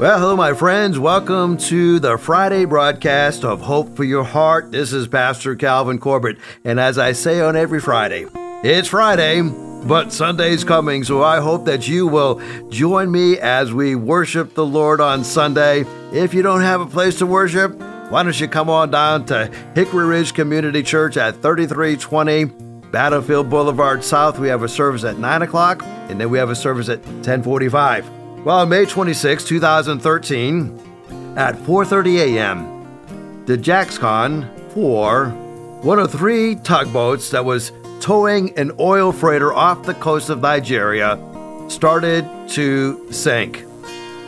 Well, hello, my friends. Welcome to the Friday broadcast of Hope for Your Heart. This is Pastor Calvin Corbett. And as I say on every Friday, it's Friday, but Sunday's coming. So I hope that you will join me as we worship the Lord on Sunday. If you don't have a place to worship, why don't you come on down to Hickory Ridge Community Church at 3320 Battlefield Boulevard South? We have a service at 9 o'clock, and then we have a service at 1045. Well, on May 26, 2013, at 4:30 a.m., the Jascon 4, one of three tugboats that was towing an oil freighter off the coast of Nigeria, started to sink.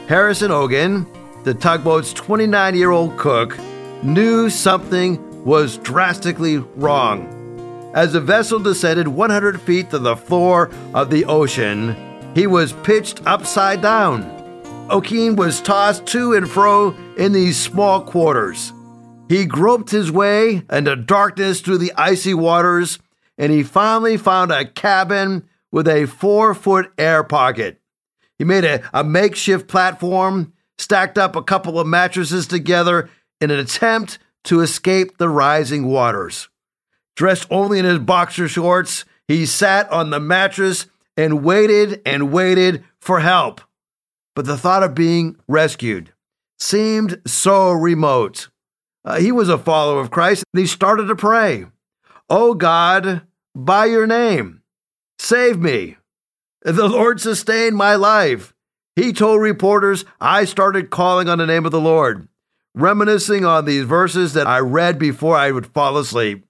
Harrison Ogan, the tugboat's 29-year-old cook, knew something was drastically wrong. As the vessel descended 100 feet to the floor of the ocean, he was pitched upside down. Okene was tossed to and fro in these small quarters. He groped his way into darkness through the icy waters, and he finally found a cabin with a four foot air pocket. He made a, a makeshift platform, stacked up a couple of mattresses together in an attempt to escape the rising waters. Dressed only in his boxer shorts, he sat on the mattress and waited and waited for help. But the thought of being rescued seemed so remote. Uh, he was a follower of Christ and he started to pray, Oh God, by your name, save me. The Lord sustained my life. He told reporters, I started calling on the name of the Lord, reminiscing on these verses that I read before I would fall asleep.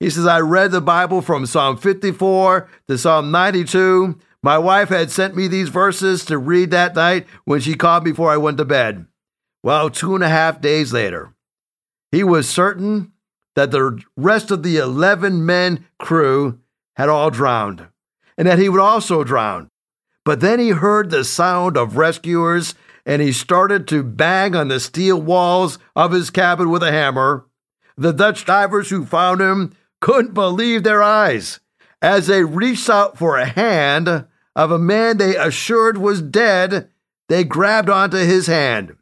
He says, I read the Bible from Psalm 54 to Psalm 92. My wife had sent me these verses to read that night when she called before I went to bed. Well, two and a half days later, he was certain that the rest of the 11 men crew had all drowned and that he would also drown. But then he heard the sound of rescuers and he started to bang on the steel walls of his cabin with a hammer. The Dutch divers who found him couldn't believe their eyes as they reached out for a hand of a man they assured was dead. They grabbed onto his hand.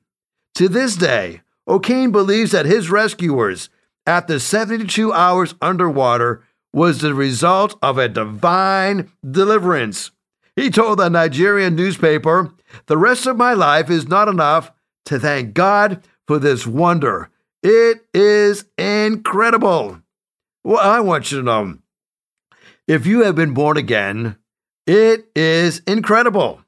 To this day, Okene believes that his rescuers, after 72 hours underwater, was the result of a divine deliverance. He told the Nigerian newspaper, The rest of my life is not enough to thank God for this wonder. It is incredible. Well, I want you to know if you have been born again, it is incredible.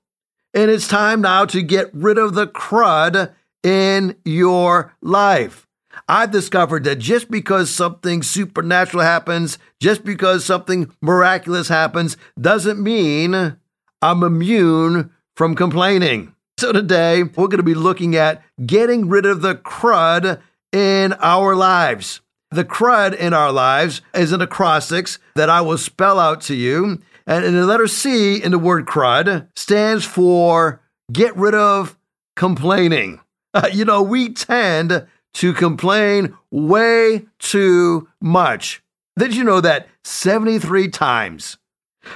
And it's time now to get rid of the crud in your life. I've discovered that just because something supernatural happens, just because something miraculous happens, doesn't mean I'm immune from complaining. So today, we're going to be looking at getting rid of the crud in our lives. The crud in our lives is an acrostics that I will spell out to you. And in the letter C in the word crud stands for get rid of complaining. Uh, you know, we tend to complain way too much. Did you know that 73 times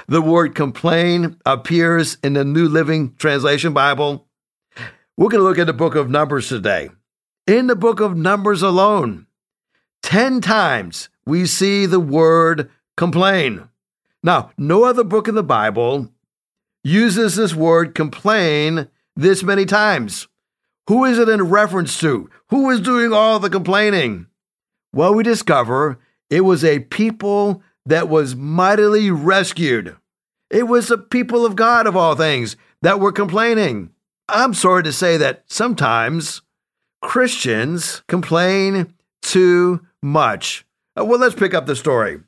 the word complain appears in the New Living Translation Bible? We're going to look at the book of Numbers today. In the book of Numbers alone, 10 times we see the word complain. Now, no other book in the Bible uses this word complain this many times. Who is it in reference to? Who is doing all the complaining? Well, we discover it was a people that was mightily rescued. It was the people of God, of all things, that were complaining. I'm sorry to say that sometimes Christians complain too much. Uh, well, let's pick up the story.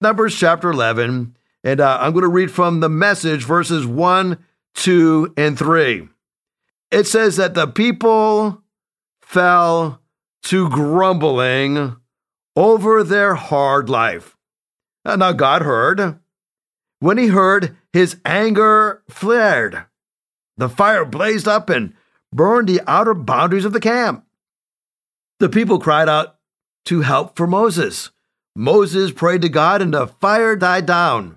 Numbers chapter 11, and uh, I'm going to read from the message verses 1, 2, and 3. It says that the people fell to grumbling over their hard life. And now, God heard. When he heard, his anger flared. The fire blazed up and burned the outer boundaries of the camp. The people cried out, to help for Moses. Moses prayed to God and the fire died down.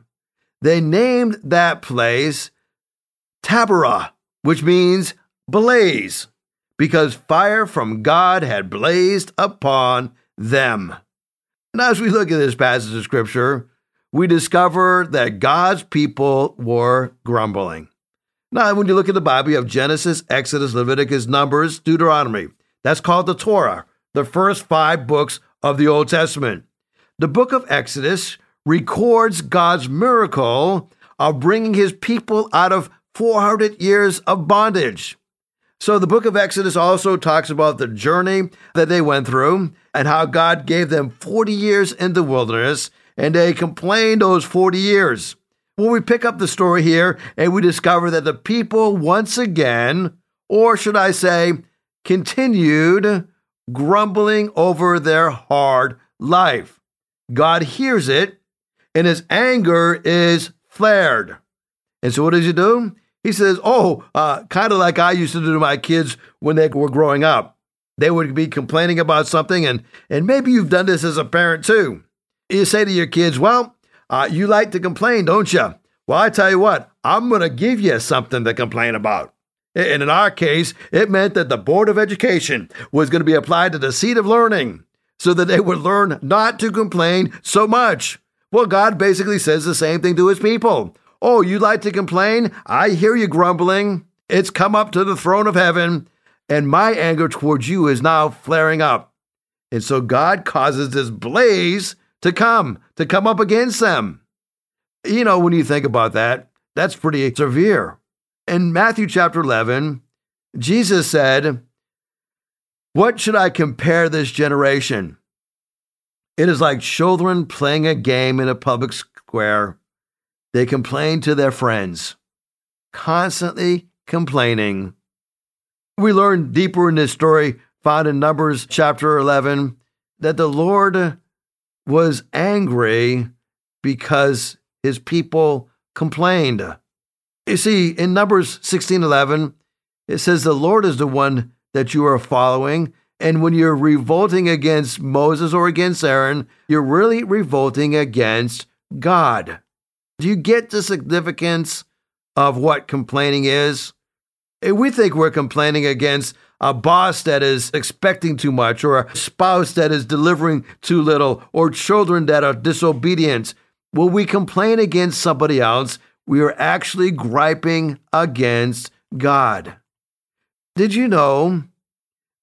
They named that place Taberah, which means blaze. because fire from God had blazed upon them. And as we look at this passage of scripture, we discover that God's people were grumbling. Now, when you look at the Bible, you have Genesis, Exodus, Leviticus, Numbers, Deuteronomy. That's called the Torah, the first five books of the Old Testament. The book of Exodus records God's miracle of bringing his people out of 400 years of bondage. So the book of Exodus also talks about the journey that they went through and how God gave them 40 years in the wilderness and they complained those 40 years. Well, we pick up the story here and we discover that the people once again, or should I say, continued grumbling over their hard life. God hears it and his anger is flared. And so what does he do? He says, Oh, uh, kind of like I used to do to my kids when they were growing up. They would be complaining about something, and, and maybe you've done this as a parent too. You say to your kids, Well, uh, you like to complain, don't you? Well, I tell you what, I'm going to give you something to complain about. And in our case, it meant that the Board of Education was going to be applied to the seat of learning so that they would learn not to complain so much. Well, God basically says the same thing to his people. Oh, you like to complain? I hear you grumbling. It's come up to the throne of heaven, and my anger towards you is now flaring up. And so God causes this blaze to come, to come up against them. You know, when you think about that, that's pretty severe. In Matthew chapter 11, Jesus said, What should I compare this generation? It is like children playing a game in a public square. They complain to their friends, constantly complaining. We learn deeper in this story, found in Numbers chapter 11, that the Lord was angry because his people complained. You see, in Numbers 16:11, it says the Lord is the one that you are following, and when you're revolting against Moses or against Aaron, you're really revolting against God. Do you get the significance of what complaining is? We think we're complaining against a boss that is expecting too much, or a spouse that is delivering too little, or children that are disobedient. When we complain against somebody else, we are actually griping against God. Did you know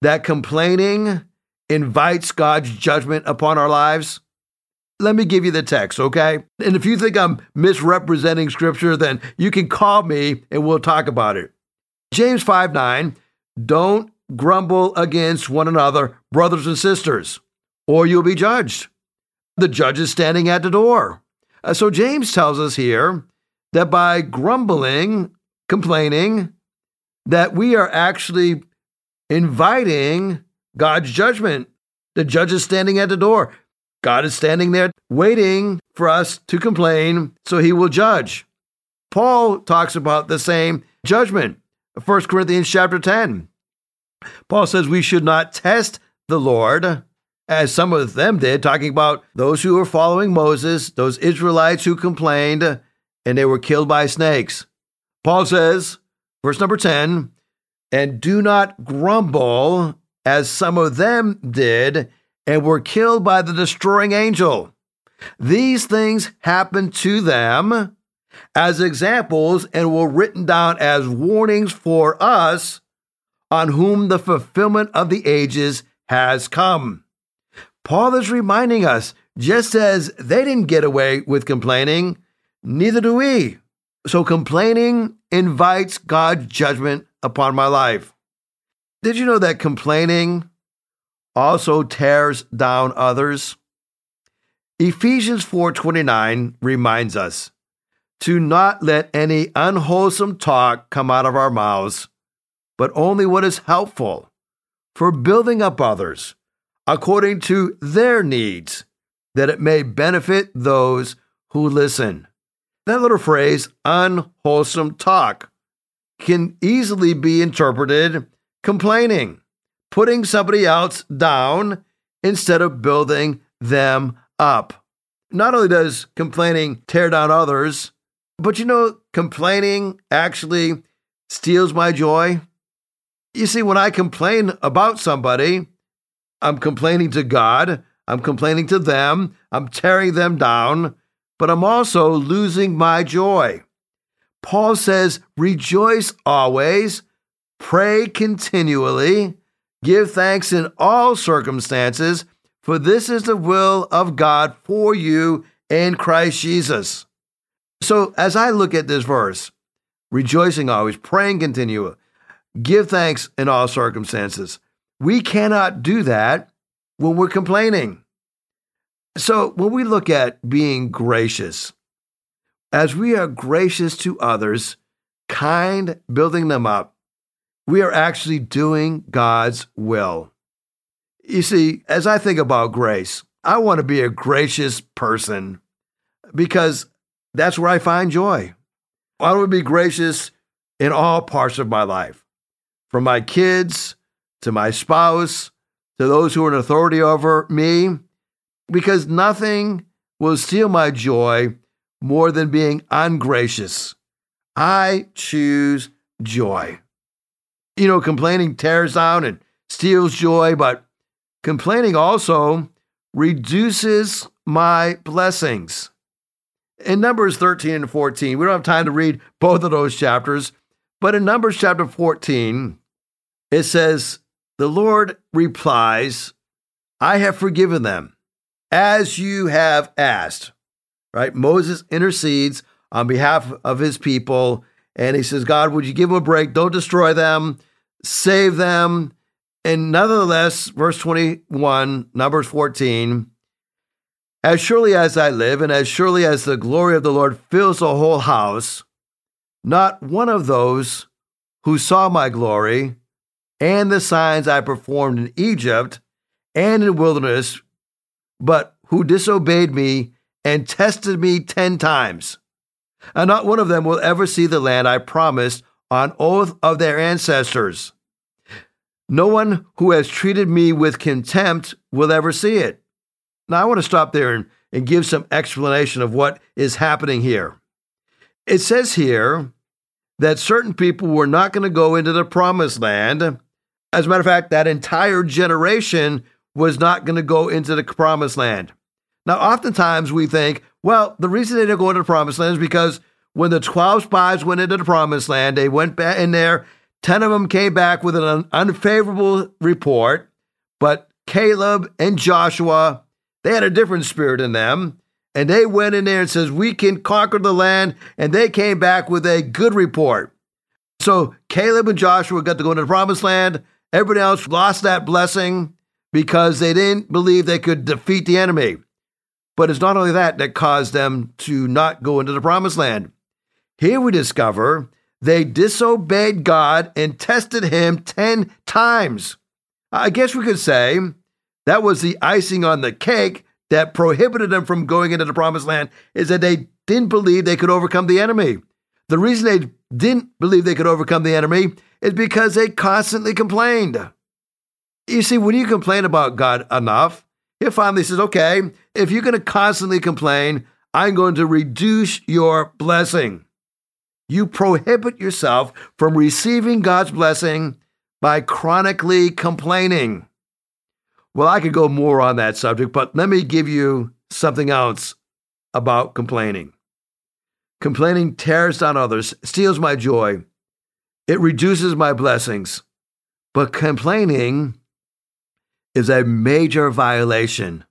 that complaining invites God's judgment upon our lives? Let me give you the text, okay? And if you think I'm misrepresenting scripture, then you can call me and we'll talk about it. James 5 9, don't grumble against one another, brothers and sisters, or you'll be judged. The judge is standing at the door. Uh, so James tells us here that by grumbling, complaining, that we are actually inviting God's judgment. The judge is standing at the door. God is standing there waiting for us to complain so he will judge. Paul talks about the same judgment. 1 Corinthians chapter 10. Paul says we should not test the Lord as some of them did, talking about those who were following Moses, those Israelites who complained and they were killed by snakes. Paul says, verse number 10, and do not grumble as some of them did and were killed by the destroying angel. These things happened to them as examples and were written down as warnings for us on whom the fulfillment of the ages has come. Paul is reminding us just as they didn't get away with complaining, neither do we. So complaining invites God's judgment upon my life. Did you know that complaining also tears down others? Ephesians 4:29 reminds us to not let any unwholesome talk come out of our mouths, but only what is helpful for building up others according to their needs, that it may benefit those who listen. That little phrase, unwholesome talk, can easily be interpreted complaining, putting somebody else down instead of building them up. Not only does complaining tear down others, but you know, complaining actually steals my joy. You see, when I complain about somebody, I'm complaining to God, I'm complaining to them, I'm tearing them down, but I'm also losing my joy. Paul says, Rejoice always, pray continually, give thanks in all circumstances, for this is the will of God for you in Christ Jesus. So, as I look at this verse, rejoicing always, praying continually, give thanks in all circumstances, we cannot do that when we're complaining. So, when we look at being gracious, as we are gracious to others, kind, building them up, we are actually doing God's will. You see, as I think about grace, I want to be a gracious person because that's where I find joy. I want to be gracious in all parts of my life, from my kids to my spouse to those who are in authority over me, because nothing will steal my joy more than being ungracious. I choose joy. You know, complaining tears down and steals joy, but complaining also reduces my blessings. In Numbers 13 and 14, we don't have time to read both of those chapters, but in Numbers chapter 14, it says, The Lord replies, I have forgiven them as you have asked right? Moses intercedes on behalf of his people and he says, God, would you give them a break? Don't destroy them, save them. And nonetheless, verse 21, Numbers 14, as surely as I live, and as surely as the glory of the Lord fills the whole house, not one of those who saw my glory and the signs I performed in Egypt and in the wilderness, but who disobeyed me and tested me ten times. And not one of them will ever see the land I promised on oath of their ancestors. No one who has treated me with contempt will ever see it. Now, I want to stop there and, and give some explanation of what is happening here. It says here that certain people were not going to go into the promised land. As a matter of fact, that entire generation was not going to go into the promised land. Now, oftentimes we think, well, the reason they didn't go into the promised land is because when the 12 spies went into the promised land, they went back in there, 10 of them came back with an unfavorable report, but Caleb and Joshua, they had a different spirit in them. And they went in there and says, we can conquer the land. And they came back with a good report. So Caleb and Joshua got to go into the promised land. Everybody else lost that blessing because they didn't believe they could defeat the enemy. But it's not only that that caused them to not go into the promised land. Here we discover they disobeyed God and tested him 10 times. I guess we could say that was the icing on the cake that prohibited them from going into the promised land is that they didn't believe they could overcome the enemy. The reason they didn't believe they could overcome the enemy is because they constantly complained. You see, when you complain about God enough, he finally says, okay, if you're going to constantly complain, I'm going to reduce your blessing. You prohibit yourself from receiving God's blessing by chronically complaining. Well, I could go more on that subject, but let me give you something else about complaining. Complaining tears down others, steals my joy, it reduces my blessings. But complaining is a major violation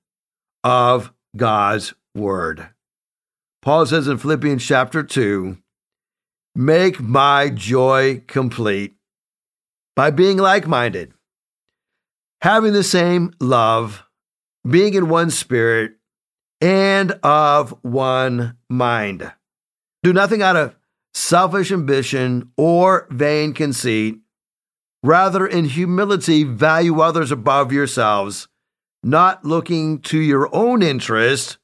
of God's word. Paul says in Philippians chapter 2 Make my joy complete by being like minded, having the same love, being in one spirit, and of one mind. Do nothing out of selfish ambition or vain conceit Rather, in humility, value others above yourselves, not looking to your own interest,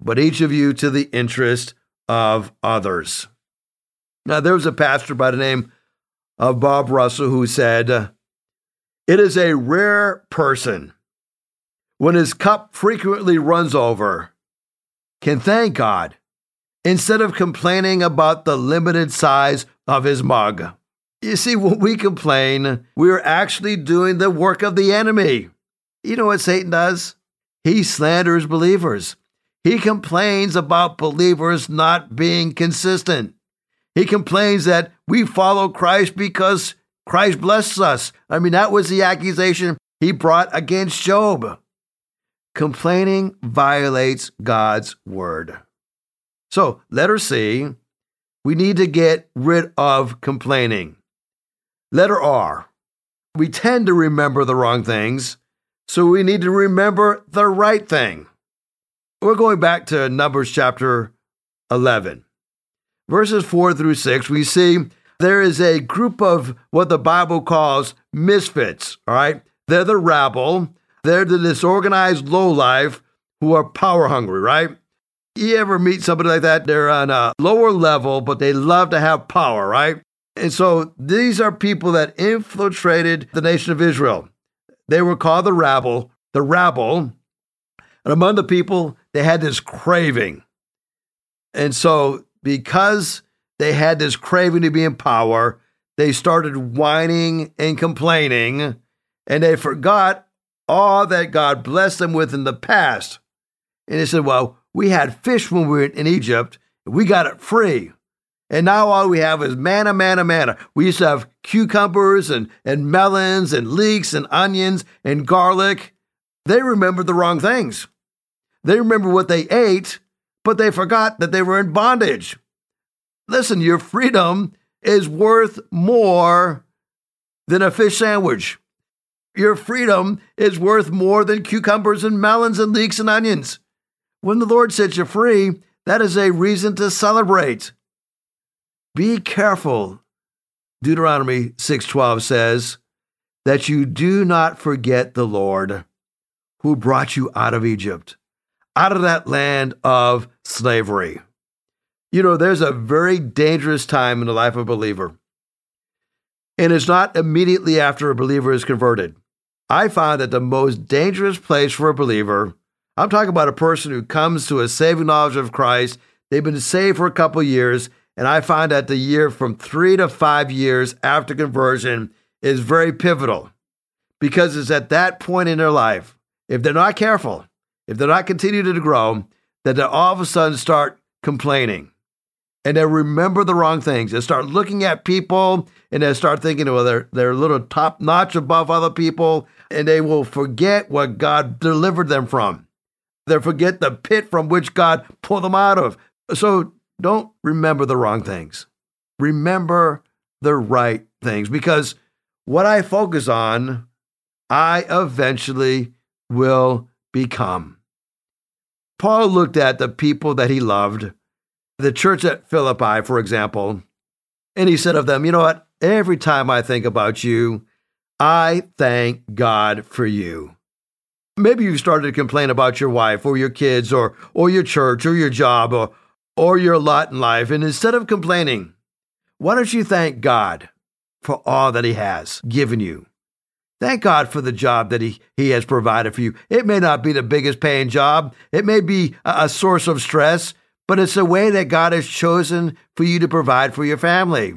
but each of you to the interest of others. Now, there was a pastor by the name of Bob Russell who said, It is a rare person when his cup frequently runs over can thank God instead of complaining about the limited size of his mug. You see, when we complain, we're actually doing the work of the enemy. You know what Satan does? He slanders believers. He complains about believers not being consistent. He complains that we follow Christ because Christ blesses us. I mean, that was the accusation he brought against Job. Complaining violates God's word. So, letter C, we need to get rid of complaining. Letter R, we tend to remember the wrong things, so we need to remember the right thing. We're going back to Numbers chapter 11. Verses 4 through 6, we see there is a group of what the Bible calls misfits, all right? They're the rabble, they're the disorganized lowlife who are power hungry, right? You ever meet somebody like that? They're on a lower level, but they love to have power, right? And so these are people that infiltrated the nation of Israel. They were called the rabble, the rabble. And among the people, they had this craving. And so, because they had this craving to be in power, they started whining and complaining, and they forgot all that God blessed them with in the past. And they said, Well, we had fish when we were in Egypt. and We got it free. And now all we have is manna, manna, manna. We used to have cucumbers and, and melons and leeks and onions and garlic. They remembered the wrong things. They remember what they ate, but they forgot that they were in bondage. Listen, your freedom is worth more than a fish sandwich. Your freedom is worth more than cucumbers and melons and leeks and onions. When the Lord sets you free, that is a reason to celebrate. Be careful. Deuteronomy 6:12 says that you do not forget the Lord who brought you out of Egypt, out of that land of slavery. You know, there's a very dangerous time in the life of a believer. And it's not immediately after a believer is converted. I find that the most dangerous place for a believer I'm talking about a person who comes to a saving knowledge of Christ. They've been saved for a couple years, and I find that the year from three to five years after conversion is very pivotal because it's at that point in their life, if they're not careful, if they're not continuing to grow, that they all of a sudden start complaining and they remember the wrong things. They start looking at people and they start thinking, well, they're, they're a little top notch above other people, and they will forget what God delivered them from. They forget the pit from which God pulled them out of. So don't remember the wrong things. Remember the right things because what I focus on, I eventually will become. Paul looked at the people that he loved, the church at Philippi, for example, and he said of them, You know what? Every time I think about you, I thank God for you. Maybe you started to complain about your wife or your kids or, or your church or your job or, or your lot in life. And instead of complaining, why don't you thank God for all that He has given you? Thank God for the job that he, he has provided for you. It may not be the biggest paying job, it may be a, a source of stress, but it's a way that God has chosen for you to provide for your family.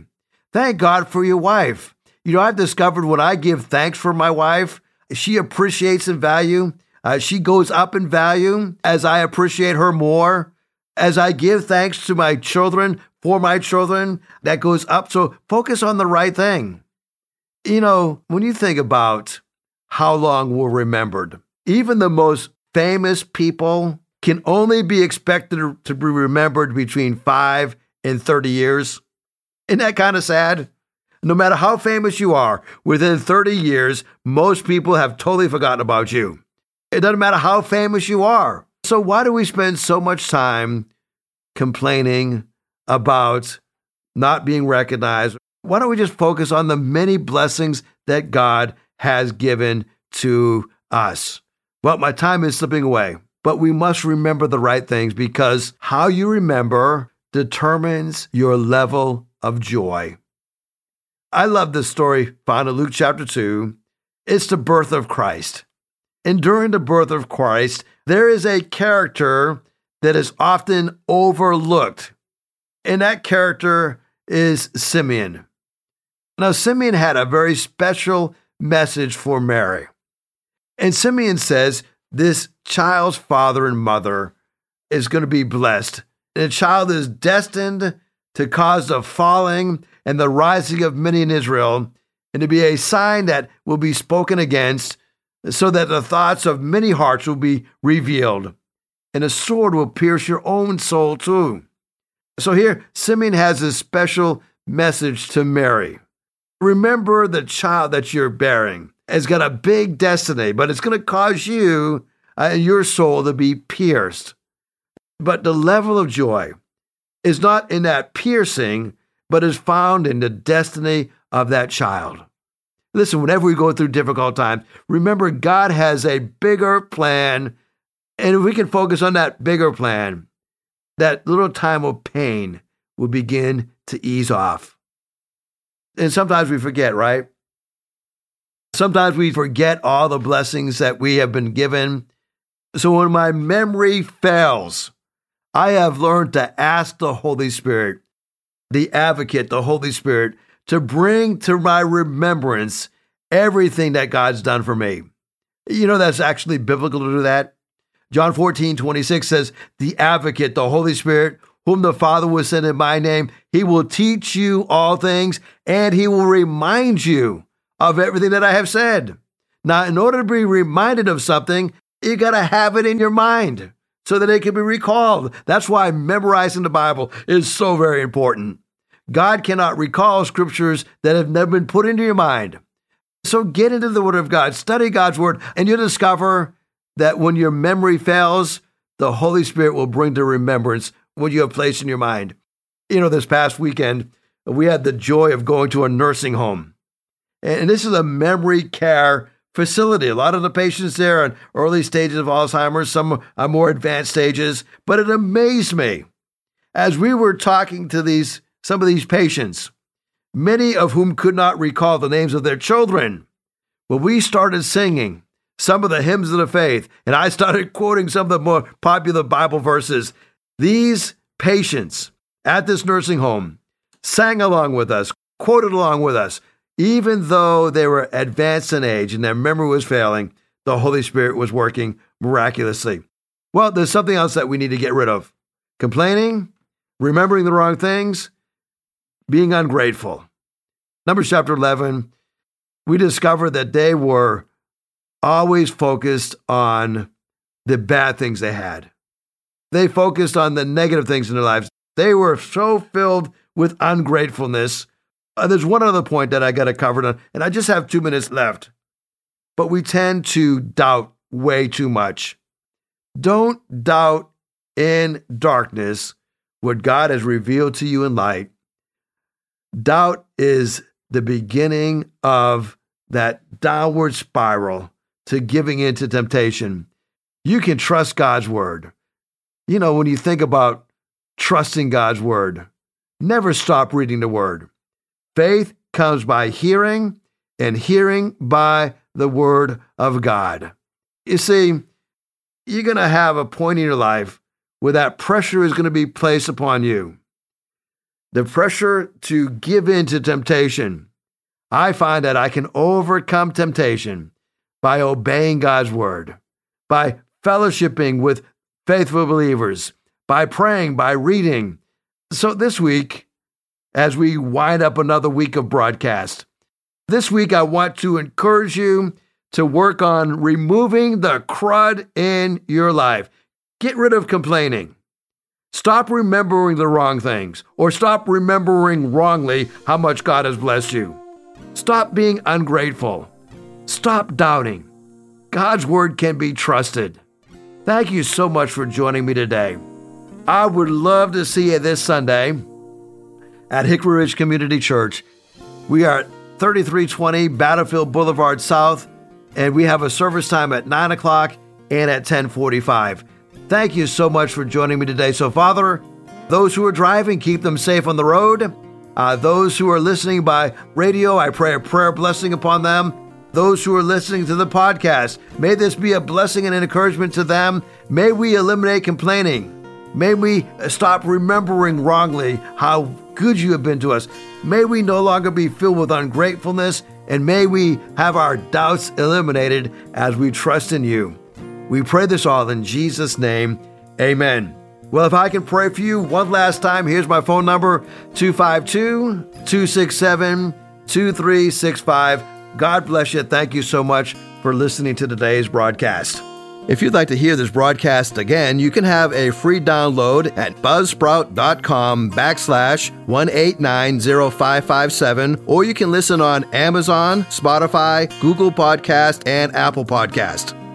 Thank God for your wife. You know, I've discovered when I give thanks for my wife, she appreciates in value. Uh, she goes up in value as I appreciate her more. As I give thanks to my children for my children, that goes up. So focus on the right thing. You know, when you think about how long we're remembered, even the most famous people can only be expected to be remembered between five and 30 years. Isn't that kind of sad? No matter how famous you are, within 30 years, most people have totally forgotten about you. It doesn't matter how famous you are. So, why do we spend so much time complaining about not being recognized? Why don't we just focus on the many blessings that God has given to us? Well, my time is slipping away, but we must remember the right things because how you remember determines your level of joy. I love this story found in Luke chapter 2. It's the birth of Christ. And during the birth of Christ, there is a character that is often overlooked. And that character is Simeon. Now, Simeon had a very special message for Mary. And Simeon says this child's father and mother is going to be blessed. And the child is destined to cause the falling and the rising of many in Israel, and to be a sign that will be spoken against, so that the thoughts of many hearts will be revealed, and a sword will pierce your own soul too. So here, Simeon has a special message to Mary. Remember the child that you're bearing has got a big destiny, but it's going to cause you and your soul to be pierced. But the level of joy is not in that piercing, but is found in the destiny of that child. Listen, whenever we go through difficult times, remember God has a bigger plan. And if we can focus on that bigger plan, that little time of pain will begin to ease off. And sometimes we forget, right? Sometimes we forget all the blessings that we have been given so when my memory fails, I have learned to ask the Holy Spirit, the advocate, the Holy Spirit, to bring to my remembrance everything that God's done for me. You know, that's actually biblical to do that. John 14, 26 says, The advocate, the Holy Spirit, whom the Father will send in my name, he will teach you all things and he will remind you of everything that I have said. Now, in order to be reminded of something, you got to have it in your mind so that it can be recalled. That's why memorizing the Bible is so very important. God cannot recall scriptures that have never been put into your mind. So get into the Word of God, study God's Word, and you'll discover that when your memory fails, the Holy Spirit will bring to remembrance what you have placed in your mind. You know, this past weekend, we had the joy of going to a nursing home. And this is a memory care facility. A lot of the patients there are in early stages of Alzheimer's, some are more advanced stages, but it amazed me as we were talking to these some of these patients, many of whom could not recall the names of their children. When we started singing some of the hymns of the faith, and I started quoting some of the more popular Bible verses, these patients at this nursing home sang along with us, quoted along with us, even though they were advanced in age and their memory was failing, the Holy Spirit was working miraculously. Well, there's something else that we need to get rid of complaining, remembering the wrong things, being ungrateful. Numbers chapter 11, we discover that they were always focused on the bad things they had. They focused on the negative things in their lives. They were so filled with ungratefulness uh, there's one other point that I got to cover, and I just have two minutes left. But we tend to doubt way too much. Don't doubt in darkness what God has revealed to you in light. Doubt is the beginning of that downward spiral to giving in to temptation. You can trust God's word. You know, when you think about trusting God's word, never stop reading the word. Faith comes by hearing, and hearing by the Word of God. You see, you're going to have a point in your life where that pressure is going to be placed upon you. The pressure to give in to temptation. I find that I can overcome temptation by obeying God's word, by fellowshipping with faithful believers, by praying, by reading. So this week, as we wind up another week of broadcast. This week, I want to encourage you to work on removing the crud in your life. Get rid of complaining. Stop remembering the wrong things or stop remembering wrongly how much God has blessed you. Stop being ungrateful. Stop doubting. God's word can be trusted. Thank you so much for joining me today. I would love to see you this Sunday at Hickory Ridge Community Church. We are at 3320 Battlefield Boulevard South, and we have a service time at 9 o'clock and at 1045. Thank you so much for joining me today. So, Father, those who are driving, keep them safe on the road. Uh, those who are listening by radio, I pray a prayer blessing upon them. Those who are listening to the podcast, may this be a blessing and an encouragement to them. May we eliminate complaining. May we stop remembering wrongly how good you have been to us. May we no longer be filled with ungratefulness, and may we have our doubts eliminated as we trust in you. We pray this all in Jesus' name. Amen. Well, if I can pray for you one last time, here's my phone number 252 267 2365. God bless you. Thank you so much for listening to today's broadcast. If you'd like to hear this broadcast again, you can have a free download at buzzsprout.com backslash 1890557, or you can listen on Amazon, Spotify, Google Podcast, and Apple Podcast.